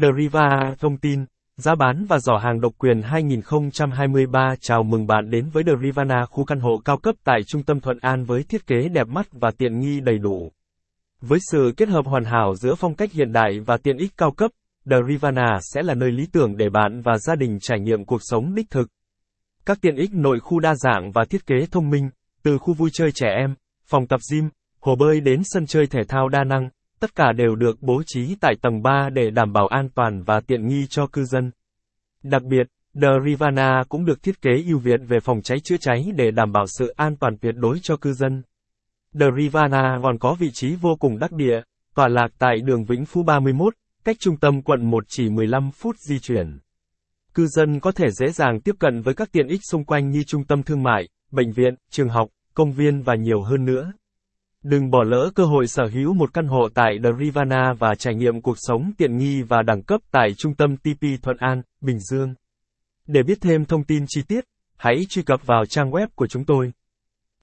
The thông tin, giá bán và giỏ hàng độc quyền 2023 chào mừng bạn đến với Derivana khu căn hộ cao cấp tại trung tâm Thuận An với thiết kế đẹp mắt và tiện nghi đầy đủ. Với sự kết hợp hoàn hảo giữa phong cách hiện đại và tiện ích cao cấp, Derivana sẽ là nơi lý tưởng để bạn và gia đình trải nghiệm cuộc sống đích thực. Các tiện ích nội khu đa dạng và thiết kế thông minh, từ khu vui chơi trẻ em, phòng tập gym, hồ bơi đến sân chơi thể thao đa năng, tất cả đều được bố trí tại tầng 3 để đảm bảo an toàn và tiện nghi cho cư dân. Đặc biệt, The Rivana cũng được thiết kế ưu việt về phòng cháy chữa cháy để đảm bảo sự an toàn tuyệt đối cho cư dân. The Rivana còn có vị trí vô cùng đắc địa, tọa lạc tại đường Vĩnh Phú 31, cách trung tâm quận 1 chỉ 15 phút di chuyển. Cư dân có thể dễ dàng tiếp cận với các tiện ích xung quanh như trung tâm thương mại, bệnh viện, trường học, công viên và nhiều hơn nữa. Đừng bỏ lỡ cơ hội sở hữu một căn hộ tại The Rivana và trải nghiệm cuộc sống tiện nghi và đẳng cấp tại trung tâm TP Thuận An, Bình Dương. Để biết thêm thông tin chi tiết, hãy truy cập vào trang web của chúng tôi